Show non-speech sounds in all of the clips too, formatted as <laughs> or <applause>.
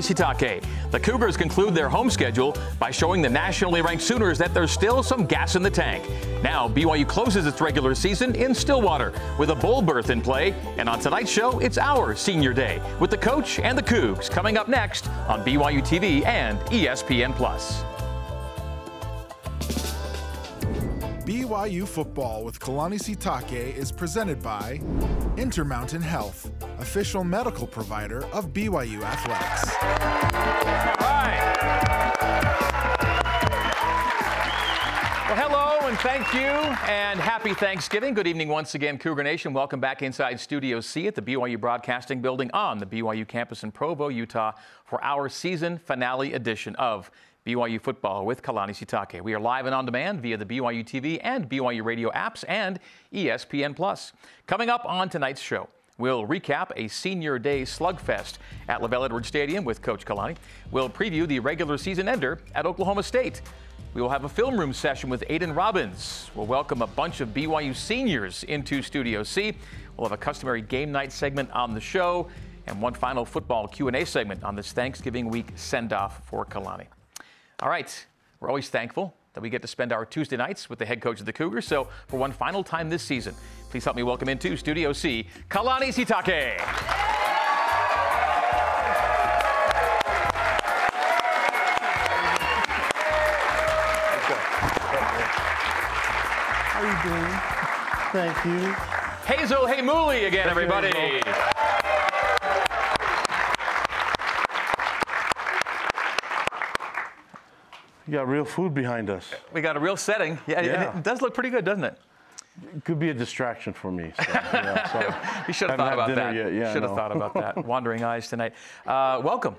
Sitake. The Cougars conclude their home schedule by showing the nationally ranked Sooners that there's still some gas in the tank. Now, BYU closes its regular season in Stillwater with a bowl berth in play. And on tonight's show, it's our senior day with the coach and the Cougs coming up next on BYU TV and ESPN Plus. BYU football with Kalani Sitake is presented by Intermountain Health, official medical provider of BYU Athletics. All right. Well, hello and thank you and happy Thanksgiving. Good evening once again, Cougar Nation. Welcome back inside Studio C at the BYU Broadcasting Building on the BYU campus in Provo, Utah for our season finale edition of BYU football with Kalani Sitake. We are live and on demand via the BYU TV and BYU radio apps and ESPN Plus. Coming up on tonight's show, we'll recap a senior day slugfest at LaVell Edwards Stadium with Coach Kalani. We'll preview the regular season ender at Oklahoma State. We will have a film room session with Aiden Robinson. We'll welcome a bunch of BYU seniors into Studio C. We'll have a customary game night segment on the show and one final football Q&A segment on this Thanksgiving week send-off for Kalani. All right, we're always thankful that we get to spend our Tuesday nights with the head coach of the Cougars. So, for one final time this season, please help me welcome into Studio C, Kalani Sitake. How you doing? Thank you. Hazel Heimuli again, everybody. You got real food behind us. We got a real setting. Yeah, and Yeah. it does look pretty good, doesn't it? It could be a distraction for me. So, yeah, <laughs> so You should have thought about that. yet. Yeah, should have thought about that. Wandering eyes tonight. Uh, welcome.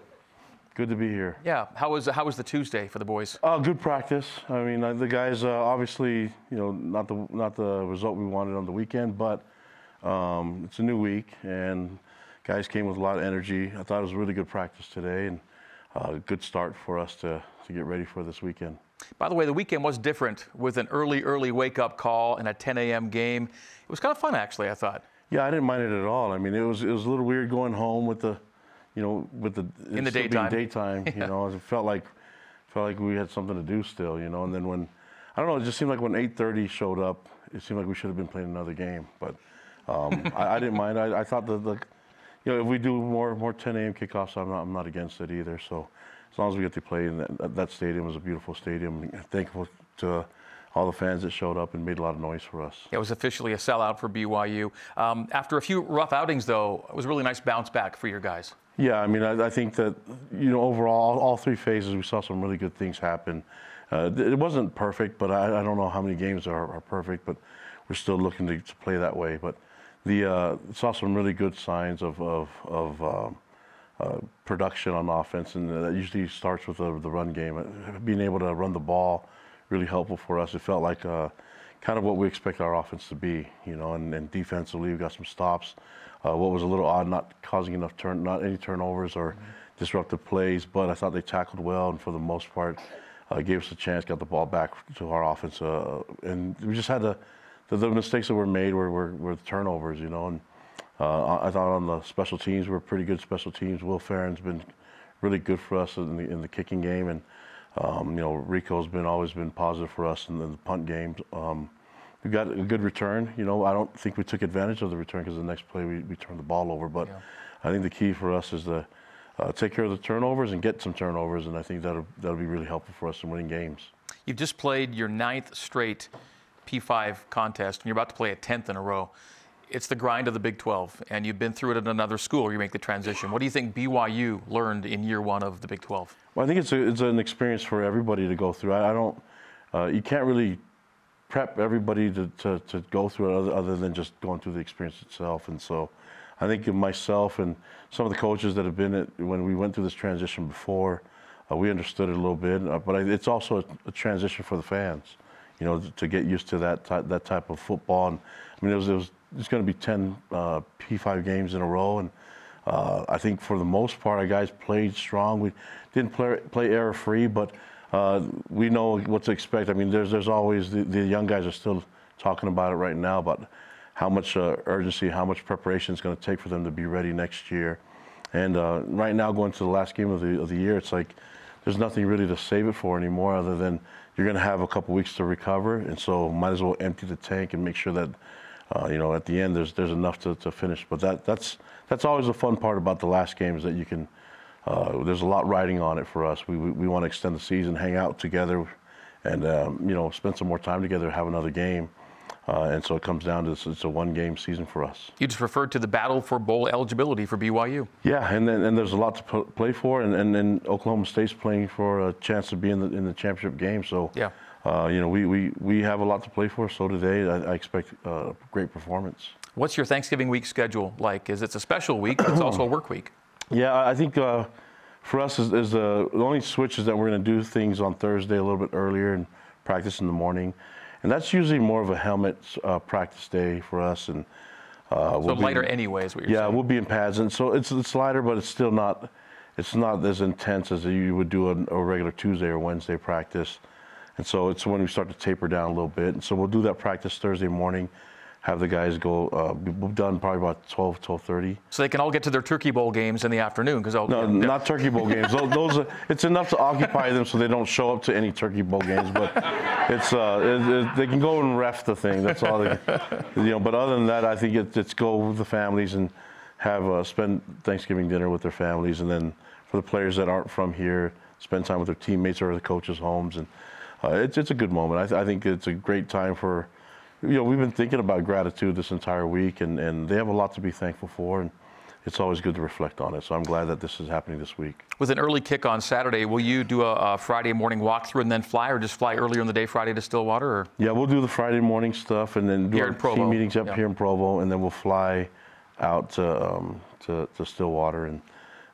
good to be here. Yeah. How was how was the Tuesday for the boys? Uh, good practice. I mean, uh, the guys uh, obviously, you know, not the not the result we wanted on the weekend, but um, it's a new week and guys came with a lot of energy. I thought it was a really good practice today and a good start for us to to get ready for this weekend. By the way, the weekend was different with an early, early wake up call and a 10 a.m. game. It was kind of fun, actually. I thought. Yeah, I didn't mind it at all. I mean, it was it was a little weird going home with the, you know, with the In the daytime. Daytime, Yeah. you <laughs> know, it felt like felt like we had something to do still, you know. And then when I don't know, it just seemed like when 8:30 showed up, it seemed like we should have been playing another game. But um, <laughs> I, I didn't mind. I, I thought that the, you know, if we do more more 10 a.m. kickoffs, I'm not I'm not against it either. So as long as we get to play in that, that stadium, was a beautiful stadium. Thankful to all the fans that showed up and made a lot of noise for us. It was officially a sellout for BYU. Um, after a few rough outings, though, it was a really nice bounce back for your guys. Yeah, I mean, I, I think that you know overall, all three phases, we saw some really good things happen. Uh, it wasn't perfect, but I, I don't know how many games are, are perfect, but we're still looking to, to play that way. But the uh, saw some really good signs of of, of um, uh, production on offense, and that usually starts with the, the run game. Uh, Being able to run the ball really helpful for us. It felt like uh, kind of what we expect our offense to be, you know. And, and defensively, we got some stops. Uh, what was a little odd, not causing enough turn, not any turnovers or disruptive plays, but I thought they tackled well, and for the most part, uh, gave us a chance, got the ball back to our offense, uh, and we just had to. The, the mistakes that were made were, were, were turnovers, you know, and uh, I thought on the special teams we're pretty good special teams. Will Ferrin's been really good for us in the in the kicking game, and um, you know Rehkow's been always been positive for us in the, the punt games. Um, we got a good return. You know, I don't think we took advantage of the return because the next play we, we turned the ball over. But I think the key for us is to uh, take care of the turnovers and get some turnovers, and I think that'll that'll be really helpful for us in winning games. You've just played your ninth straight P5 contest, and you're about to play a 10th in a row. It's the grind of the Big 12, and you've been through it at another school. You make the transition. What do you think BYU learned in year one of the Big 12? Well, I think it's a, it's an experience for everybody to go through. I, I don't, uh, you can't really prep everybody to, to, to go through it other, other than just going through the experience itself. And so I think myself and some of the coaches that have been it when we went through this transition before, uh, we understood it a little bit. Uh, but I, it's also a, a transition for the fans, you know, to get used to that type, that type of football. And I mean, it was, it was it's going to be 10 uh, P5 games in a row. And uh, I think for the most part, our guys played strong. We didn't play, play error free, but uh, we know what to expect. I mean, there's there's always the, the young guys are still talking about it right now, about how much uh, urgency, how much preparation it's going to take for them to be ready next year. And uh, right now, going to the last game of the of the year, it's like there's nothing really to save it for anymore, other than you're going to have a couple weeks to recover, and so might as well empty the tank and make sure that uh, you know at the end there's there's enough to, to finish. But that that's that's always the fun part about the last game is that you can. Uh, there's a lot riding on it for us. We we, we want to extend the season, hang out together, and um, you know spend some more time together, have another game. Uh, and so it comes down to this, it's a one game season for us. You just referred to the battle for bowl eligibility for BYU. Yeah, and then, and there's a lot to p- play for, and, and, and Oklahoma State's playing for a chance to be in the in the championship game. So yeah. Uh, you know, we, we, we have a lot to play for, so today I, I expect uh, great performance. What's your Thanksgiving week schedule like? Is it a special week, but it's also a work week? <clears throat> Yeah, I think uh, for us is, is uh, the only switch is that we're going to do things on Thursday a little bit earlier and practice in the morning, and that's usually more of a helmet uh, practice day for us. And uh, we'll so lighter be, anyway, is what you're yeah, saying. Yeah, we'll be in pads, and so it's it's lighter, but it's still not it's not as intense as you would do a, a regular Tuesday or Wednesday practice. And so it's when we start to taper down a little bit. And so we'll do that practice Thursday morning have the guys go. Uh, we've done probably about 12, 12:30. So they can all get to their Turkey Bowl games in the afternoon because no, yeah, not Turkey Bowl games. those, those are, it's enough to occupy them so they don't show up to any Turkey Bowl games. But <laughs> it's uh, it, it, they can go and ref the thing. That's all. They, you know. But other than that, I think it, it's go with the families and have uh, spend Thanksgiving dinner with their families, and then for the players that aren't from here, spend time with their teammates or the coaches' homes, and uh, it's it's a good moment. I, th- I think it's a great time for you know, we've been thinking about gratitude this entire week, and, and they have a lot to be thankful for, and it's always good to reflect on it. So I'm glad that this is happening this week. With an early kick on Saturday, will you do a, a Friday morning walkthrough and then fly, or just fly earlier in the day Friday to Stillwater? Or? Yeah, we'll do the Friday morning stuff, and then do here our team meetings up yeah. here in Provo, and then we'll fly out to um, to, to Stillwater and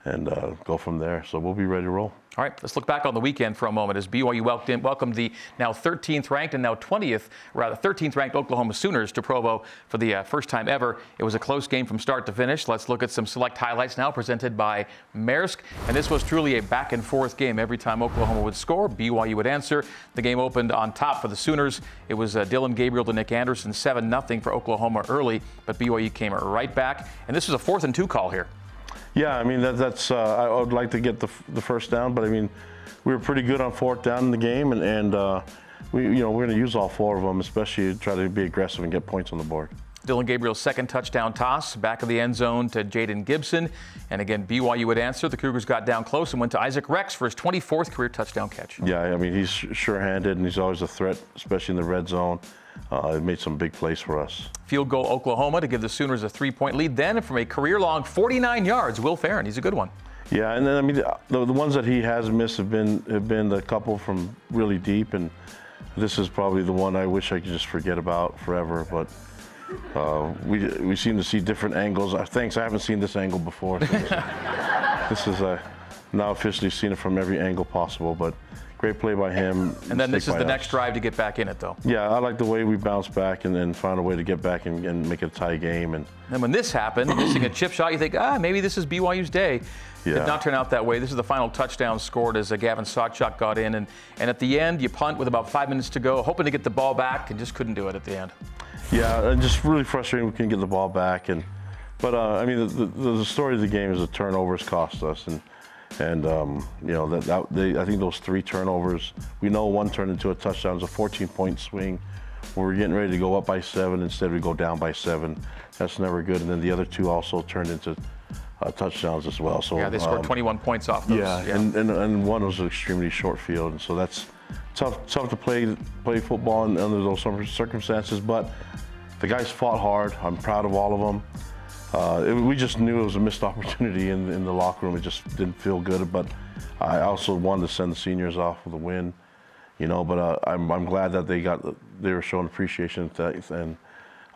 and uh, go from there. So we'll be ready to roll. All right, let's look back on the weekend for a moment as BYU welcomed, welcomed the now 13th ranked and now 20th, rather 13th ranked Oklahoma Sooners to Provo for the uh, first time ever. It was a close game from start to finish. Let's look at some select highlights now presented by Maersk. And this was truly a back and forth game. Every time Oklahoma would score, BYU would answer. The game opened on top for the Sooners. It was uh, Dillon Gabriel to Nic Anderson, 7 0 for Oklahoma early, but BYU came right back. And this was a fourth and two call here. Yeah, I mean that, that's. Uh, I would like to get the, the first down, but I mean, we were pretty good on fourth down in the game, and, and uh, we you know we're going to use all four of them, especially to try to be aggressive and get points on the board. Dillon Gabriel's second touchdown toss, back of the end zone to Jayden Gibson. And again, BYU would answer. The Cougars got down close and went to Isaac Rex for his 24th career touchdown catch. Yeah, I mean, he's sure handed and he's always a threat, especially in the red zone uh, it made some big plays for us. Field goal Oklahoma to give the Sooners a three point lead. Then from a career long 49 yards, Will Ferrin. He's a good one. Yeah, and then I mean the, the ones that he has missed have been have been the couple from really deep, and this is probably the one I wish I could just forget about forever. But uh, we we seem to see different angles. Uh, thanks, I haven't seen this angle before. So this is <laughs> a now officially seen it from every angle possible, but Great play by him. And then this is the us. next drive to get back in it, though. Yeah, I like the way we bounce back and then find a way to get back and, and make it a tie game. And then when this happened, missing a chip shot, you think, ah, maybe this is BYU's day. Yeah. Did not turn out that way. This is the final touchdown scored as uh, Gavin Sawchuk got in, and, and at the end, you punt with about five minutes to go, hoping to get the ball back, and just couldn't do it at the end. Yeah, and just really frustrating. We couldn't get the ball back, and but uh, I mean, the, the, the, story of the game is the turnovers cost us, and and um, you know that, that they, I think those three turnovers. We know one turned into a touchdown. It was a 14-point swing. We are getting ready to go up by seven. Instead, we go down by seven. That's never good. And then the other two also turned into uh, touchdowns as well. So yeah, they scored um, 21 points off those. Yeah, yeah. And, and, and one was an extremely short field, and so that's tough tough to play play football under those circumstances. But the guys fought hard. I'm proud of all of them uh, it, we just knew it was a missed <laughs> opportunity in, in the locker room. It just didn't feel good. But I also wanted to send the seniors off with a win, you know. But uh, I'm, I'm glad that they got they were showing appreciation and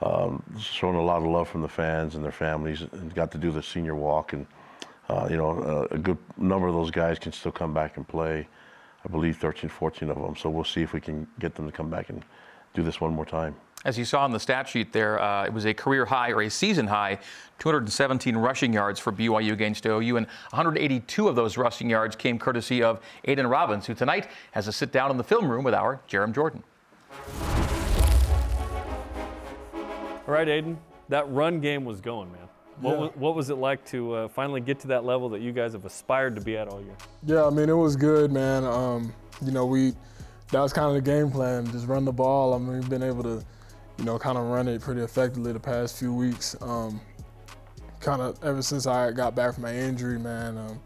um, showing a lot of love from the fans and their families, and got to do the senior walk. And uh, you know, uh, a good number of those guys can still come back and play. I believe 13, 14 of them. So we'll see if we can get them to come back and do this one more time. As you saw on the stat sheet there, uh, it was a career high or a season high, 217 rushing yards for BYU against OU, and 182 of those rushing yards came courtesy of Aiden Robinson, who tonight has a sit down in the film room with our Jarom Jordan. All right, Aiden, that run game was going, man. What, was, what was it like to uh, finally get to that level that you guys have aspired to be at all year? Yeah, I mean, it was good, man. Um, you know, we that was kind of the game plan, just run the ball. I mean, we've been able to, you know, kind of run it pretty effectively the past few weeks. Um, kind of ever since I got back from my injury, man. Um,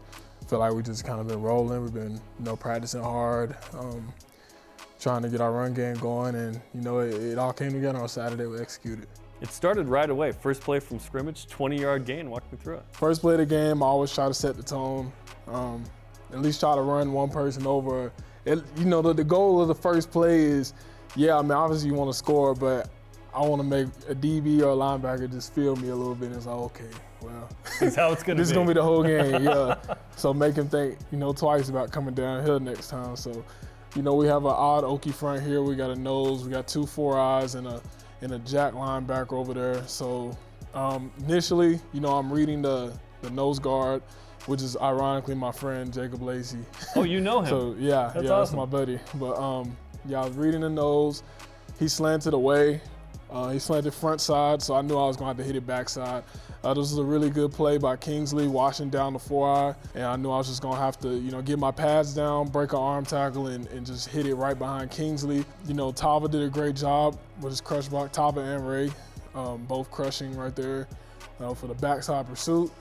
feel like we just kind of been rolling. We've been, you know, practicing hard, um, trying to get our run game going, and you know, it, it all came together on Saturday. We executed. It started right away. First play from scrimmage, 20-yard gain. Walk me through it. First play of the game, I always try to set the tone. Um, at least try to run one person over. It, you know, the, the goal of the first play is, yeah, I mean, obviously you want to score, but I want to make a DB or a linebacker just feel me a little bit. And it's like, okay, well, this <laughs> is how it's gonna <laughs> this be. is gonna be the whole game, <laughs> yeah. so make him think, you know, twice about coming downhill next time. So, you know, we have an odd Okie front here. We got a nose, we got two four eyes, and a and a jack linebacker over there. So um, initially, you know, I'm reading the the nose guard, which is ironically my friend Jacob Lacey. Oh, you know <laughs> him. so yeah, That's yeah, that's my buddy. But um, yeah, I was reading the nose. He slanted away. Uh, he slanted front side, so I knew I was going to have to hit it backside. Uh, this was a really good play by Kingsley, washing down the four eye, and I knew I was just to have to, you know, get my pads down, break an arm tackle, and, and just hit it right behind Kingsley. You know, Tava did a great job with his crush block. Tava and Ray, um, both crushing right there uh, for the backside pursuit.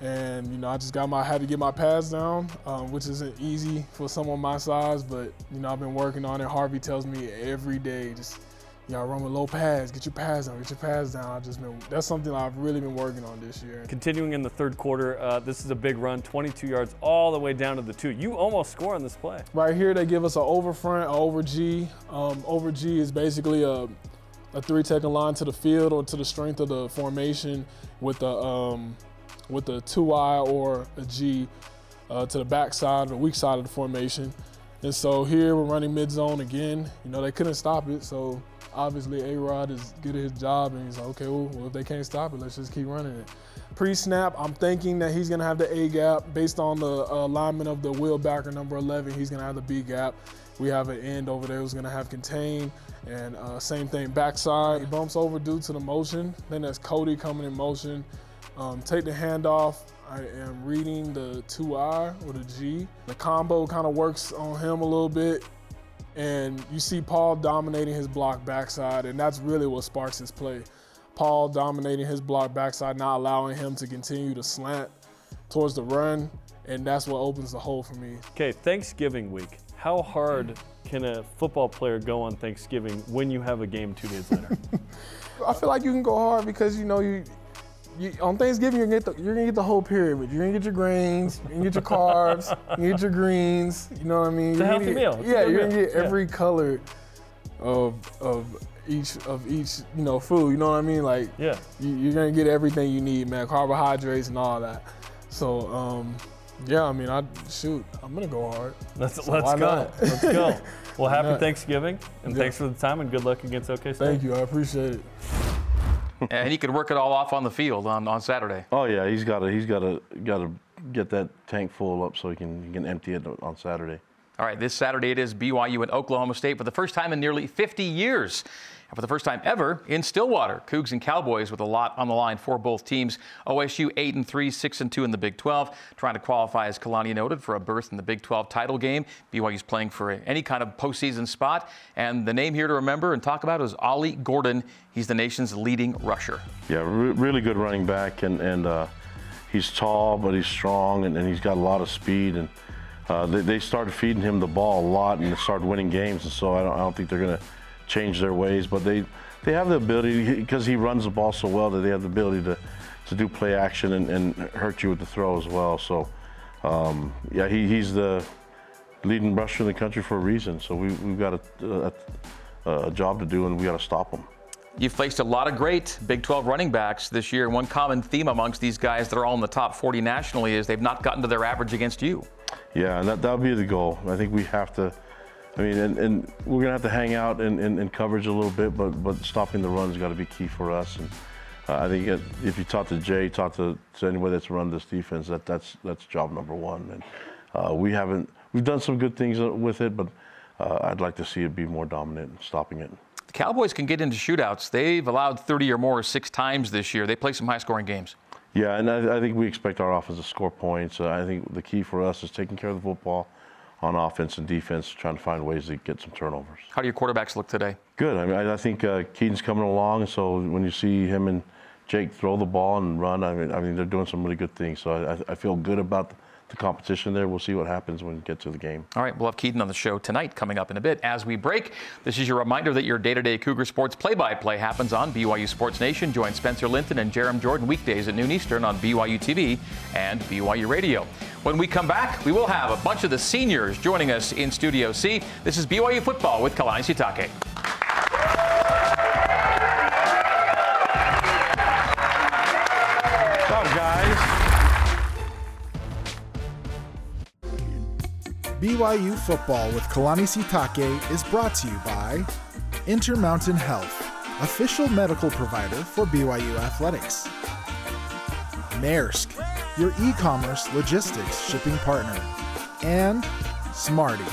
And you know, I just got my had to get my pads down, um, which isn't easy for someone my size. But you know, I've been working on it. Harvey tells me every day, just y'all run with low pads, get your pads down, get your pads down. I just been that's something I've really been working on this year. Continuing in the third quarter, uh, this is a big run, 22 yards all the way down to the two. You almost score on this play. Right here, they give us an over front, an over G. Um, over G is basically a, a three taking line to the field or to the strength of the formation with a um, with a two I or a G uh, to the back side, the weak side of the formation. And so here we're running mid zone again. You know they couldn't stop it, so obviously A Rod is good at his job, and he's like, okay, well, well if they can't stop it, let's just keep running it. Pre-snap, I'm thinking that he's gonna have the A gap based on the uh, alignment of the wheel backer number 11. He's gonna have the B gap. We have an end over there who's gonna have contain, and uh, same thing backside. He bumps over due to the motion. Then that's Cody coming in motion. Um, take the handoff. I am reading the 2I or the G. The combo kind of works on him a little bit. And you see Paul dominating his block backside, and that's really what sparks his play. Paul dominating his block backside, not allowing him to continue to slant towards the run, and that's what opens the hole for me. Okay, Thanksgiving week. How hard can a football player go on Thanksgiving when you have a game two days later? <laughs> I feel like you can go hard because you know you, you on Thanksgiving you're gonna get the, you're gonna get the whole pyramid. You're gonna get your grains, you're gonna get your carbs, <laughs> you get your greens. You know what I mean? It's a You're gonna healthy get- meal. It's yeah, you're gonna meal. get Yeah. every color of of each of each you know food. You know what I mean? Like yeah. you, you're gonna get everything you need, man. Carbohydrates and all that. So um, yeah, I mean, I shoot, I'm gonna go hard. Let's, So let's go. not? Let's go. <laughs> Well, happy? Thanksgiving, and Yeah. thanks for the time, and good luck against OK State. Thank you, I appreciate it. And he could work it all off on the field on, on Saturday. Oh yeah, he's got to he's got to got to get that tank full up so he can he can empty it on Saturday. All right, this Saturday it is BYU and Oklahoma State for the first time in nearly 50 years. And for the first time ever in Stillwater, Cougs and Cowboys with a lot on the line for both teams. OSU 8 and 3, 6 and 2 in the Big 12, trying to qualify, as Kalani noted, for a berth in the Big 12 title game. BYU's playing for any kind of postseason spot. And the name here to remember and talk about is Ollie Gordon. He's the nation's leading rusher. Yeah, re- really good running back, and and uh, he's tall, but he's strong, and, and he's got a lot of speed. And uh, they, they started feeding him the ball a lot, and started winning games. And so I don't, I don't think they're going to change their ways, but they they have the ability because he runs the ball so well that they have the ability to to do play action and, and hurt you with the throw as well. So um, yeah, he, he's the leading rusher in the country for a reason. So we, we've got a, a, a job to do, and we got to stop him. You've faced a lot of great Big 12 running backs this year. One common theme amongst these guys that are all in the top 40 nationally is they've not gotten to their average against you. Yeah, and that that'll be the goal. I think we have to. I mean, and, and we're gonna have to hang out in, in, in coverage a little bit, but but stopping the run's got to be key for us. And uh, I think it, if you talk to Jay, talk to, to anybody that's run this defense, that that's that's job number one. And uh, we haven't. We've done some good things with it, but uh, I'd like to see it be more dominant, in stopping it. The Cowboys can get into shootouts. They've allowed 30 or more six times this year. They play some high scoring games. Yeah, and I, I think we expect our offense to score points. Uh, I think the key for us is taking care of the football on offense and defense, trying to find ways to get some turnovers. How do your quarterbacks look today? Good. I mean, I, I think uh, Kedon's coming along, so when you see him and Jake throw the ball and run, I mean, I mean they're doing some really good things. So I, I feel good about the competition there. We'll see what happens when we get to the game. All right, we'll have Kedon on the show tonight coming up in a bit. As we break, this is your reminder that your day to day Cougar Sports play by play happens on BYU Sports Nation. Join Spencer Linton and Jarom Jordan weekdays at noon Eastern on BYU TV and BYU Radio. When we come back, we will have a bunch of the seniors joining us in Studio C. This is BYU football with Kalani Sitake. BYU football with Kalani Sitake is brought to you by Intermountain Health, official medical provider for BYU athletics. Maersk, your e-commerce logistics shipping partner, and Smarty,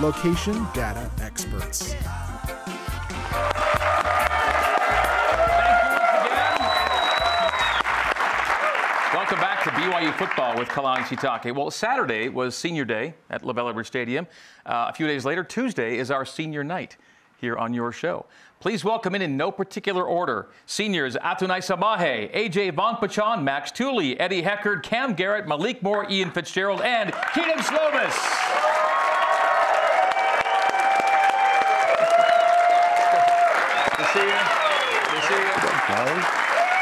location data experts. BYU football with Kalani Sitake. Well, Saturday was senior day at LaVell Edwards Stadium. Uh, a few days later, Tuesday is our senior night here on your show. Please welcome in in no particular order seniors Atunaisa Mahe, AJ Vongphachanh, Max Tooley, Eddie Heckard, Cam Garrett, Malik Moore, Ian Fitzgerald, and Kedon Slovis. See you. Good to see you. Guys?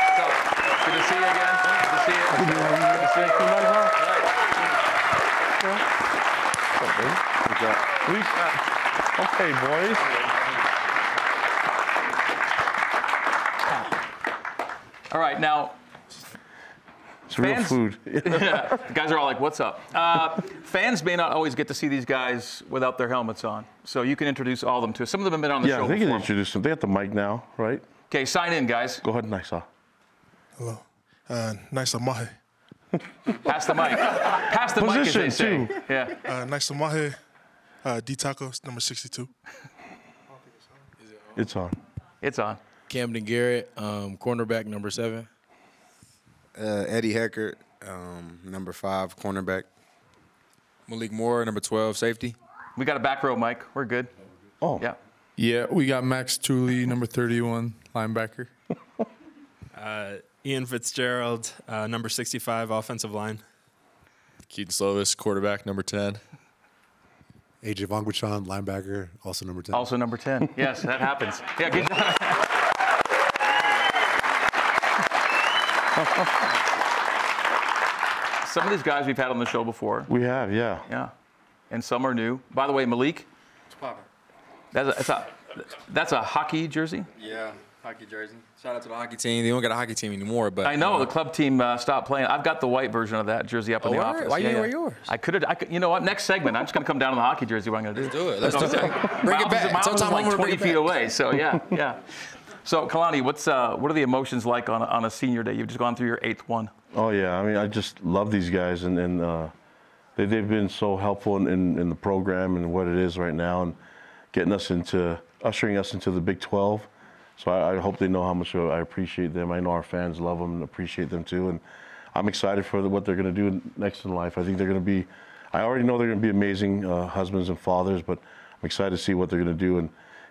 What's up? Good to see you again. Good to see you. Good to see you. All right. Okay, boys. All right, now It's real Fans- food. <laughs> the guys are all like, "What's up?" Uh, fans may not always get to see these guys without their helmets on, so you can introduce all of them to us. Some of them have been on the yeah, show they can introduce them. They got the mic now, right? Okay, sign in, guys. Go ahead, Nisa. Hello. Uh, Nisa Mahe. Pass the mic. Pass the mic, as they Position, say. too. Yeah. Uh, Nisa Mahe. Uh, D Tacos, number 62. It's on. It's on. Camden Garrett, um, cornerback number seven. Uh, Eddie Heckard, um, number five, cornerback. Malik Moore, number 12, safety. We got a back row mic. We're good. Oh, Yeah. Yeah, we got Max Tooley, number 31, linebacker. <laughs> Uh, Ian Fitzgerald, uh, number 65, offensive line. Kedon Slovis, quarterback number 10. AJ Vongphachanh, linebacker, also number 10. Also number 10. Yes, that happens. Yeah, good job. <laughs> Some of these guys we've had on the show before. we have, yeah. Yeah. And some are new. By the way, Malik, that's a, that's a, that's a hockey jersey. Yeah, hockey jersey. Shout out to the hockey team. They don't got a hockey team anymore, but I know the club team uh, stopped playing. I've got the white version of that jersey up in Oh, the word? office. Why you didn't wear yours? I could have. I could, you know what? Next segment, I'm just going to come down to the hockey jersey. What I'm going to do? Let's do it. Let's do it. Bring it back. My office is Sometime like 20 feet away. So yeah, <laughs> yeah. So Kalani, what's uh, what are the emotions like on a, on a senior day? You've just gone through your eighth one. Oh yeah, I mean, I just love these guys, and, and uh, they, they've been so helpful in, in, in the program and what it is right now, and getting us into ushering us into the Big 12. So I, I hope they know how much I appreciate them. I know our fans love them and appreciate them too, and I'm excited for what they're going to do next in life. I think they're going to be. I already know they're going to be amazing uh, husbands and fathers, but I'm excited to see what they're going to do and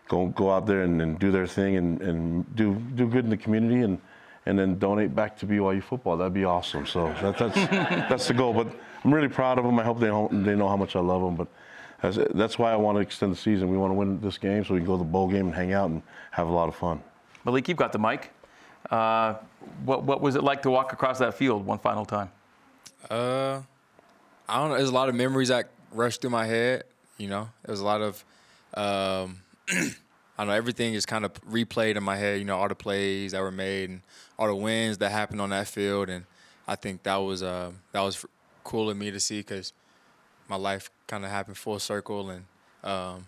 go go out there and, and do their thing and, and do do good in the community and and then donate back to BYU football. That'd be awesome. So that, that's <laughs> that's the goal. But I'm really proud of them. I hope they they know how much I love them. But that's, that's why I want to extend the season. We want to win this game so we can go to the bowl game and hang out and have a lot of fun. Malik, you've got the mic. Uh, what what was it like to walk across that field one final time? Uh, I don't know. There's a lot of memories that rush through my head. You know, there's a lot of, um, <clears throat> I don't know, everything is kind of replayed in my head. You know, all the plays that were made and all the wins that happened on that field, and I think that was uh, that was cool of me to see because my life kind of happened full circle, and um,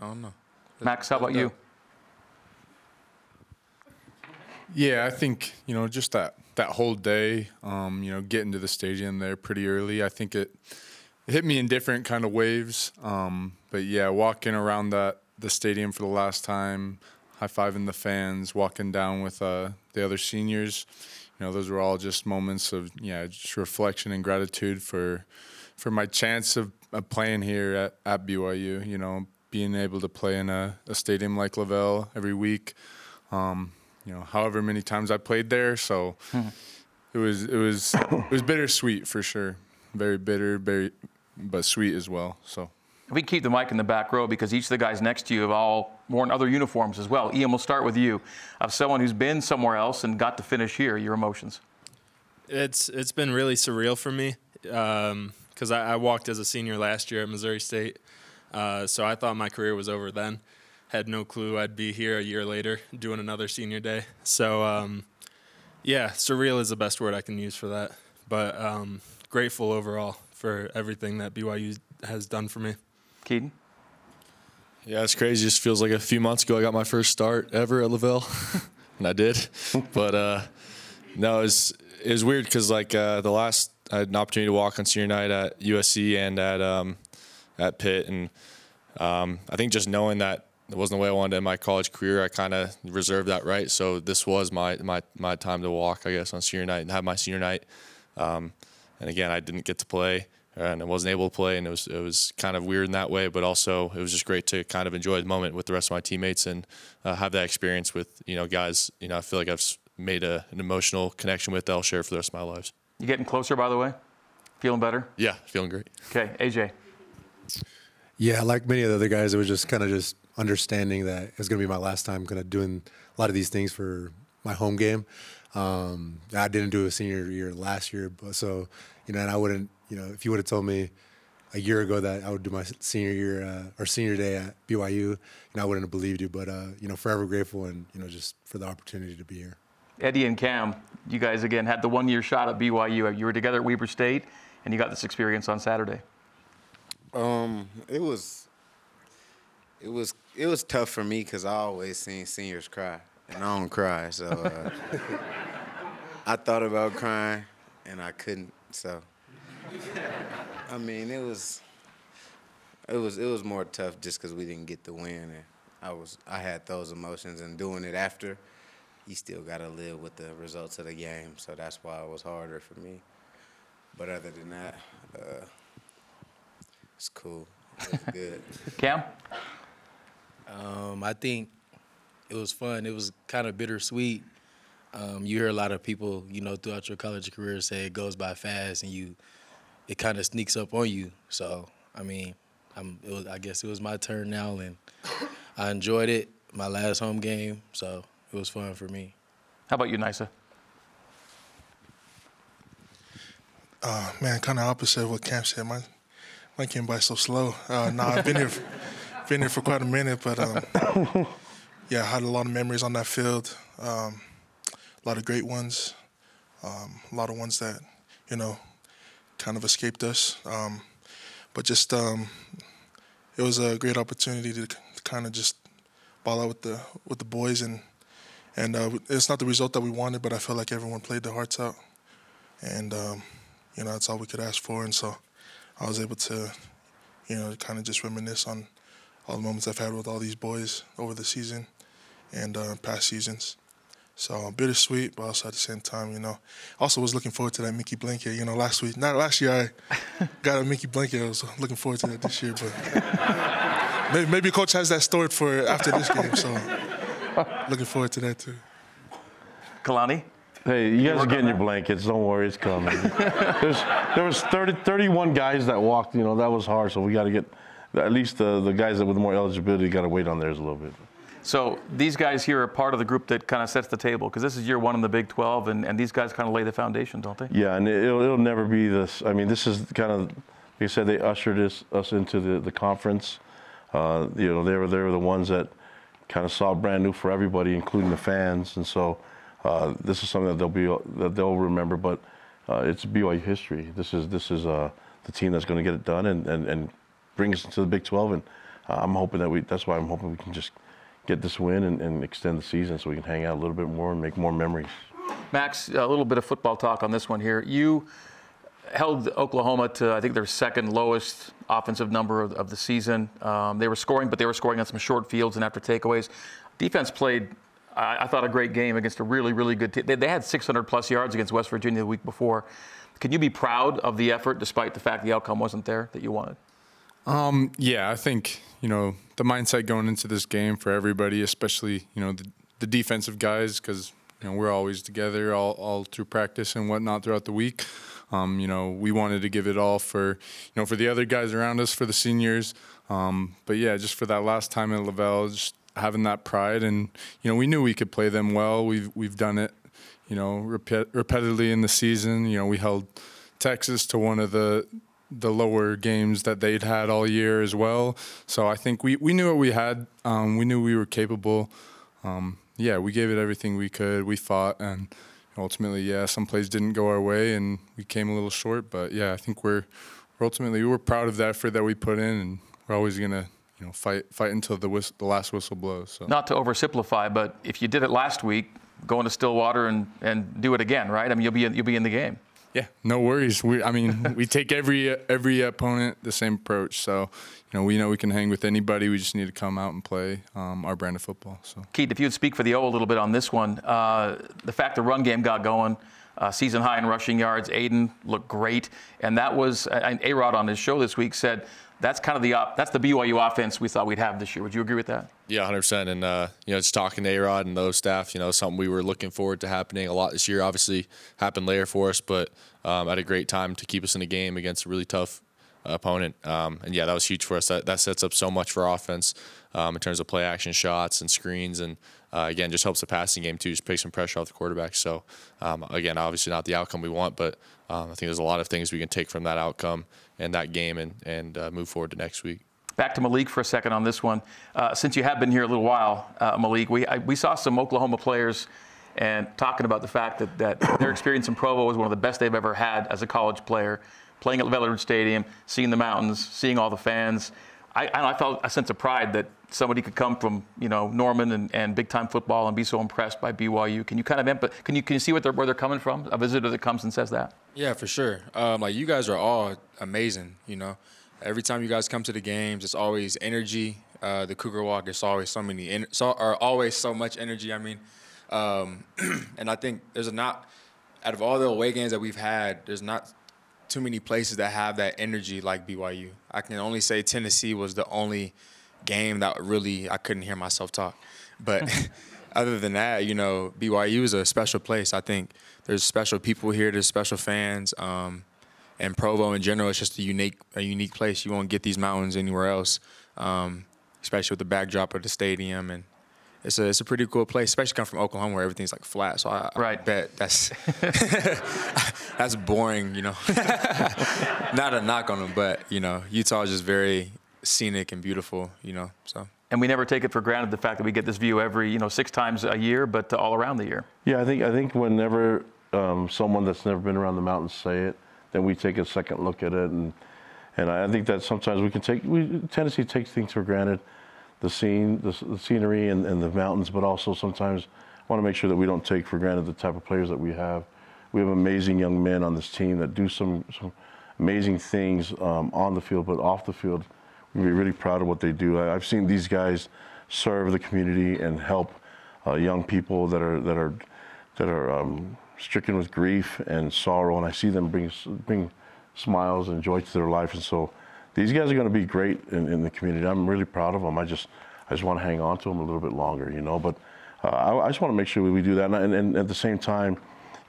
I don't know. Max, how about you? Yeah, I think, you know, just that, that whole day, um, you know, getting to the stadium there pretty early, I think it, it hit me in different kind of waves. Um, but yeah, walking around that the stadium for the last time, high fiving the fans, walking down with uh, the other seniors, you you know, those were all just moments of yeah, just reflection and gratitude for for my chance of, of playing here at, at BYU. You know, being able to play in a, a stadium like LaVell every week. Um, you know, however many times I played there, so it was it was it was bittersweet for sure. Very bitter, very but sweet as well. So. We keep the mic in the back row because each of the guys next to you have all worn other uniforms as well. Ian, we'll start with you. Of someone who's been somewhere else and got to finish here, your emotions. It's it's been really surreal for me because I, I, walked as a senior last year at Missouri State, uh, so I thought my career was over then. Had no clue I'd be here a year later doing another senior day. So um, yeah, surreal is the best word I can use for that. But um, grateful overall for everything that BYU has done for me. Kedon? Yeah, it's crazy. It just feels like a few months ago I got my first start ever at LaVell, <laughs> and I did. <laughs> but uh, no, it was, it was weird because like uh, the last I had an opportunity to walk on senior night at USC and at um, at Pitt, and um, I think just knowing that it wasn't the way I wanted to end my college career, I kind of reserved that right. So this was my my my time to walk, I guess, on senior night and have my senior night. Um, and again, I didn't get to play and I wasn't able to play, and it was it was kind of weird in that way. But also, it was just great to kind of enjoy the moment with the rest of my teammates and uh, have that experience with you know guys. You know, I feel like I've made a, an emotional connection with. That I'll share for the rest of my lives. You getting closer, by the way? Feeling better? Yeah, feeling great. Okay, AJ. Yeah, like many of the other guys, it was just kind of just understanding that it was going to be my last time kind of doing a lot of these things for my home game. Um, I didn't do a senior year last year, but so you know, and I wouldn't you know, if you would have told me a year ago that I would do my senior year uh, or senior day at BYU, you know, I wouldn't have believed you. But uh, you know, forever grateful and you know, just for the opportunity to be here. Eddie and Cam, you guys again had the one-year shot at BYU. You were together at Weber State, and you got this experience on Saturday. Um, it was, it was, it was tough for me because I always seen seniors cry, and I don't cry, so uh, <laughs> I thought about crying, and I couldn't. So I mean, it was it was it was more tough just because we didn't get the win, and I was I had those emotions, and doing it after, you still got to live with the results of the game, so that's why it was harder for me. But other than that, uh, it's cool. It's <laughs> good. Cam? Um, I think it was fun. It was kind of bittersweet. Um, you hear a lot of people, you know, throughout your college career say it goes by fast, and you it kind of sneaks up on you. So I mean, was, i guess it was my turn now, and I enjoyed it. My last home game, so it was fun for me. How about you, Nisa? Uh, man, kind of opposite of what Cam said. My mine came by so slow. Uh, nah, I've been here, for, <laughs> been here for quite a minute, but um, <coughs> yeah, I had a lot of memories on that field. Um, a lot of great ones, um, a lot of ones that you know kind of escaped us. Um, but just um, it was a great opportunity to, to kind of just ball out with the with the boys and and uh, it's not the result that we wanted, but I felt like everyone played their hearts out, and um, you know that's all we could ask for. And so I was able to, you know, kind of just reminisce on all the moments I've had with all these boys over the season and uh, past seasons. So bittersweet, but also at the same time, you know, also was looking forward to that Mickey blanket. You know, last week, not last year, I <laughs> got a Mickey blanket. I was looking forward to that this year, but <laughs> maybe, maybe coach has that stored for after this game. So <laughs> looking forward to that too. Kalani. Hey, you guys are getting your blankets. Don't worry, it's coming. <laughs> There's, there was 30, 31 guys that walked. You know, that was hard. So we got to get at least the, the guys that with more eligibility got to wait on theirs a little bit. So these guys here are part of the group that kind of sets the table because this is year one in the Big 12, and, and these guys kind of lay the foundation, don't they? Yeah, and it'll, it'll never be this. I mean, this is kind of, like I said, they ushered us, us into the, the conference. Uh, you know, they were, they were the ones that kind of saw brand new for everybody, including the fans. And so uh, this is something that they'll be that they'll remember. But uh, it's BYU history. This is this is uh, the team that's going to get it done and, and, and bring us into the Big 12. And I'm hoping that we. That's why I'm hoping we can just get this win and, and, extend the season so we can hang out a little bit more and make more memories. Max, a little bit of football talk on this one here. You held Oklahoma to, I think, their second lowest offensive number of, of the season. Um, they were scoring, but they were scoring on some short fields and after takeaways. Defense played I, I thought a great game against a really, really good team. They, they had 600 plus yards against West Virginia the week before. Can you be proud of the effort despite the fact the outcome wasn't there that you wanted? Um, yeah, I think you know the mindset going into this game for everybody, especially you know the, the defensive guys, because you know we're always together all, all through practice and whatnot throughout the week. Um, you know, we wanted to give it all for you know for the other guys around us, for the seniors. Um, but yeah, just for that last time in LaVell, just having that pride, and you know, we knew we could play them well. We've we've done it, you know, repet- repetitively in the season. You know, we held Texas to one of the the lower games that they'd had all year as well. So I think we, we knew what we had. Um, we knew we were capable. Um, yeah, we gave it everything we could. We fought, and ultimately, yeah, some plays didn't go our way, and we came a little short. But yeah, I think we're, we're ultimately we're proud of the effort that we put in, and we're always gonna you know fight fight until the whistle, the last whistle blows. So. Not to oversimplify, but if you did it last week, go into Stillwater and, and do it again, right? I mean, you'll be in, you'll be in the game. Yeah, no worries. We, I mean, <laughs> we take every every opponent the same approach. So, you know, we know we can hang with anybody. We just need to come out and play um, our brand of football. So, Keith, if you'd speak for the O a little bit on this one, uh, the fact the run game got going, uh, season high in rushing yards, Aiden looked great, and that was and A Rod on his show this week said that's kind of the op- that's the BYU offense we thought we'd have this year. Would you agree with that? Yeah, 100%. And, uh, you know, just talking to A-Rod and those staff, you know, something we were looking forward to happening a lot this year. Obviously happened later for us, but um, at a great time to keep us in a game against a really tough opponent. Um, and, yeah, that was huge for us. That, that sets up so much for offense um, in terms of play action shots and screens. And, uh, again, just helps the passing game, too, just take some pressure off the quarterback. So, um, again, obviously not the outcome we want, but um, I think there's a lot of things we can take from that outcome and that game and, and uh, move forward to next week. Back to Malik for a second on this one. Uh, since you have been here a little while, uh, Malik, we, I, we saw some Oklahoma players and talking about the fact that, that their experience in Provo was one of the best they've ever had as a college player, playing at Veterans Stadium, seeing the mountains, seeing all the fans. I, I, felt a sense of pride that somebody could come from you know Norman and, and big time football and be so impressed by BYU. Can you kind of can you can you see they're, where they're coming from? A visitor that comes and says that. Yeah, for sure. Um, like you guys are all amazing. You know, every time you guys come to the games, it's always energy. Uh, the Cougar Walk, it's always so many, en- so are always so much energy. I mean, um, <clears throat> and I think there's a not out of all the away games that we've had, there's not too many places that have that energy like BYU. I can only say Tennessee was the only game that really I couldn't hear myself talk. But <laughs> <laughs> other than that, you know, BYU is a special place. I think there's special people here, there's special fans, um, and Provo in general is just a unique a unique place. You won't get these mountains anywhere else, um, especially with the backdrop of the stadium and. It's a, it's a pretty cool place, especially coming from Oklahoma where everything's like flat. So I, right. I bet that's <laughs> <laughs> that's boring, you know. <laughs> Not a knock on them, but you know, Utah is just very scenic and beautiful, you know. So. And we never take it for granted the fact that we get this view every, you know, six times a year, but all around the year. Yeah, I think I think whenever um, someone that's never been around the mountains say it, then we take a second look at it, and and I think that sometimes we can take we Tennessee takes things for granted the scene, the, the scenery, and, and, the mountains, but also sometimes I want to make sure that we don't take for granted the type of players that we have. We have amazing young men on this team that do some, some amazing things um, on the field, but off the field, we're really proud of what they do. I, have seen these guys serve the community and help uh, young people that are that are that are um, stricken with grief and sorrow, and I see them bring bring smiles and joy to their life, and so these guys are going to be great in, in, the community. I'm really proud of them. I just I just want to hang on to them a little bit longer, you know. But uh, I, I, just want to make sure we do that, and, and, and, at the same time,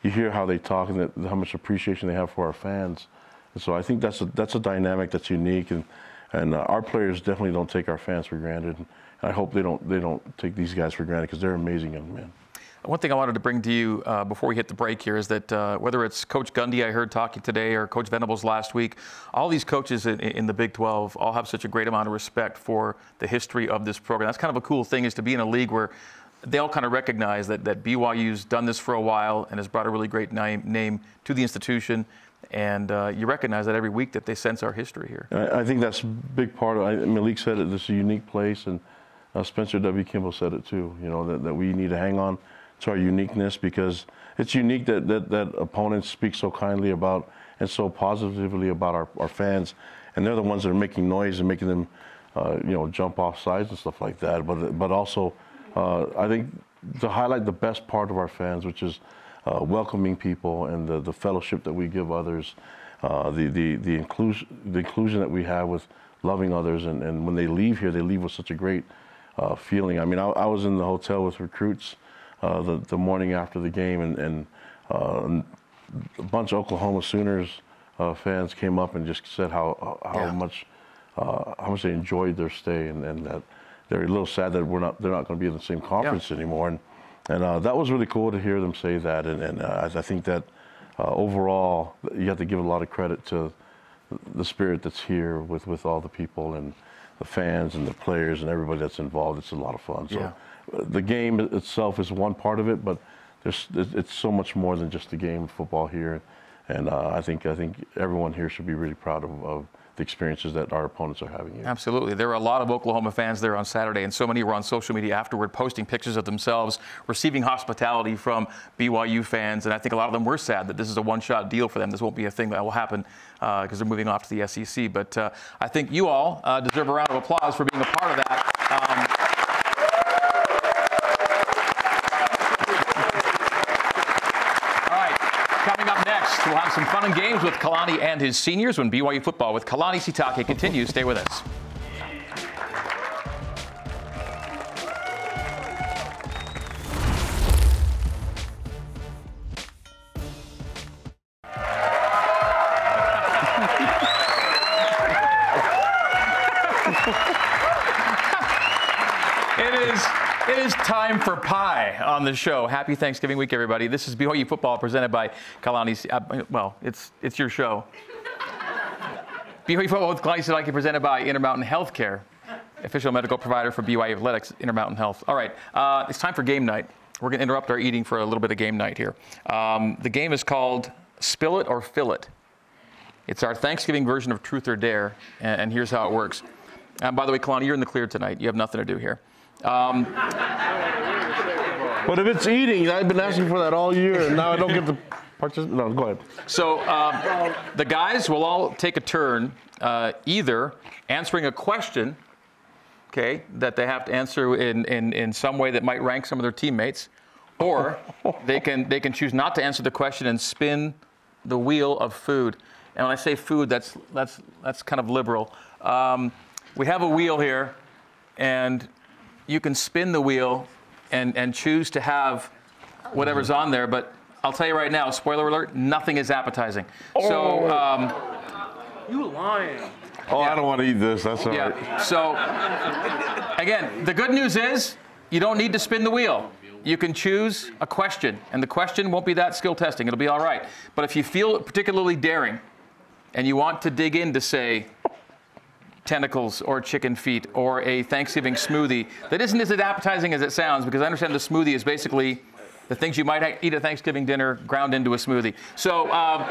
you hear how they talk and how much appreciation they have for our fans. And so I think that's a that's a dynamic that's unique, and and uh, our players definitely don't take our fans for granted. And I hope they don't they don't take these guys for granted because they're amazing young men. One thing I wanted to bring to you uh, before we hit the break here is that uh, whether it's Coach Gundy I heard talking today or Coach Venables last week, all these coaches in, in, the Big 12 all have such a great amount of respect for the history of this program. That's kind of a cool thing is to be in a league where they all kind of recognize that, that BYU's done this for a while and has brought a really great name, name to the institution. And uh, you recognize that every week that they sense our history here. I, I think that's a big part of it. Malik said it, this is a unique place, and uh, Spencer W. Kimball said it too, you know, that, that we need to hang on to our uniqueness because it's unique that, that, that opponents speak so kindly about and so positively about our, our fans. And they're the ones that are making noise and making them, uh, you know, jump off sides and stuff like that. But, but also, uh, I think to highlight the best part of our fans, which is uh, welcoming people and the, the fellowship that we give others, uh, the, the, the, inclusion, the inclusion that we have with loving others. And, and when they leave here, they leave with such a great uh, feeling. I mean, I, I, was in the hotel with recruits uh, the, the morning after the game, and, and uh, a bunch of Oklahoma Sooners uh, fans came up and just said how, how yeah. much how much they enjoyed their stay and, and that they're a little sad that we're not they're not going to be in the same conference yeah. anymore. And and uh, that was really cool to hear them say that. And, and uh, I think that uh, overall, you have to give a lot of credit to the spirit that's here with, with all the people and the fans and the players and everybody that's involved. It's a lot of fun. So yeah. The game itself is one part of it, but there's it's so much more than just the game of football here. And uh, I think I think everyone here should be really proud of, of the experiences that our opponents are having. Here. Absolutely. There were a lot of Oklahoma fans there on Saturday, and so many were on social media afterward posting pictures of themselves receiving hospitality from BYU fans. And I think a lot of them were sad that this is a one shot deal for them. This won't be a thing that will happen because uh, they're moving off to the SEC. But uh, I think you all uh, deserve a round of applause for being a part of that. Um, We'll have some fun and games with Kalani and his seniors when BYU football with Kalani Sitake continues. Stay with us. Pie on the show. Happy Thanksgiving week, everybody. This is BYU football presented by Kalani. Uh, well, it's it's your show. <laughs> BYU football with Kalani Sitake presented by Intermountain Healthcare, official medical provider for BYU Athletics, Intermountain Health. All right, uh, it's time for game night. We're going to interrupt our eating for a little bit of game night here. Um, the game is called Spill It or Fill It. It's our Thanksgiving version of Truth or Dare, and, and here's how it works. And by the way, Kalani, you're in the clear tonight. You have nothing to do here. Um, <laughs> but if it's eating, I've been asking for that all year, and now I don't get the participate. No, go ahead. So um, the guys will all take a turn, uh, either answering a question, okay, that they have to answer in, in, in some way that might rank some of their teammates, or <laughs> they can they can choose not to answer the question and spin the wheel of food. And when I say food, that's that's that's kind of liberal. Um, we have a wheel here, and you can spin the wheel and, and choose to have whatever's on there, but I'll tell you right now, spoiler alert, nothing is appetizing. Oh. So, um, you lying. Oh, yeah. I don't want to eat this. That's all yeah. right. So, again, the good news is you don't need to spin the wheel. You can choose a question, and the question won't be that skill testing. It'll be all right. But if you feel particularly daring and you want to dig in to say, tentacles or chicken feet or a Thanksgiving smoothie that isn't as appetizing as it sounds because I understand the smoothie is basically the things you might eat at Thanksgiving dinner ground into a smoothie. So um,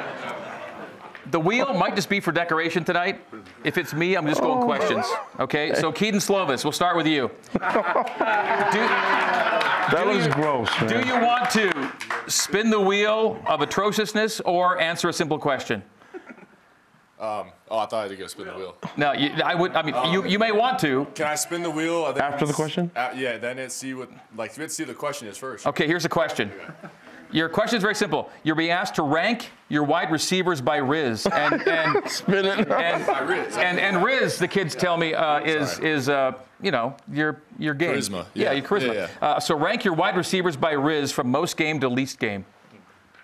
the wheel might just be for decoration tonight. If it's me, I'm just going questions. Okay, so Kedon Slovis, we'll start with you. <laughs> Do, that was you, gross. Man. Do you want to spin the wheel of atrociousness or answer a simple question? Um, oh, I thought I had to go spin the wheel. No, you, I would. I mean, um, you, you may want to. Can I spin the wheel after the question? Uh, yeah, then it see what like let's see the question is first. Okay, here's the question. Your question is very simple. You're being asked to rank your wide receivers by Riz, and and <laughs> spin it and, by Riz. And, and Riz, the kids tell me, uh, is Sorry. is uh, you know your your game. Charisma. Yeah, yeah your charisma. Yeah, yeah. Uh, so rank your wide receivers by Riz from most game to least game.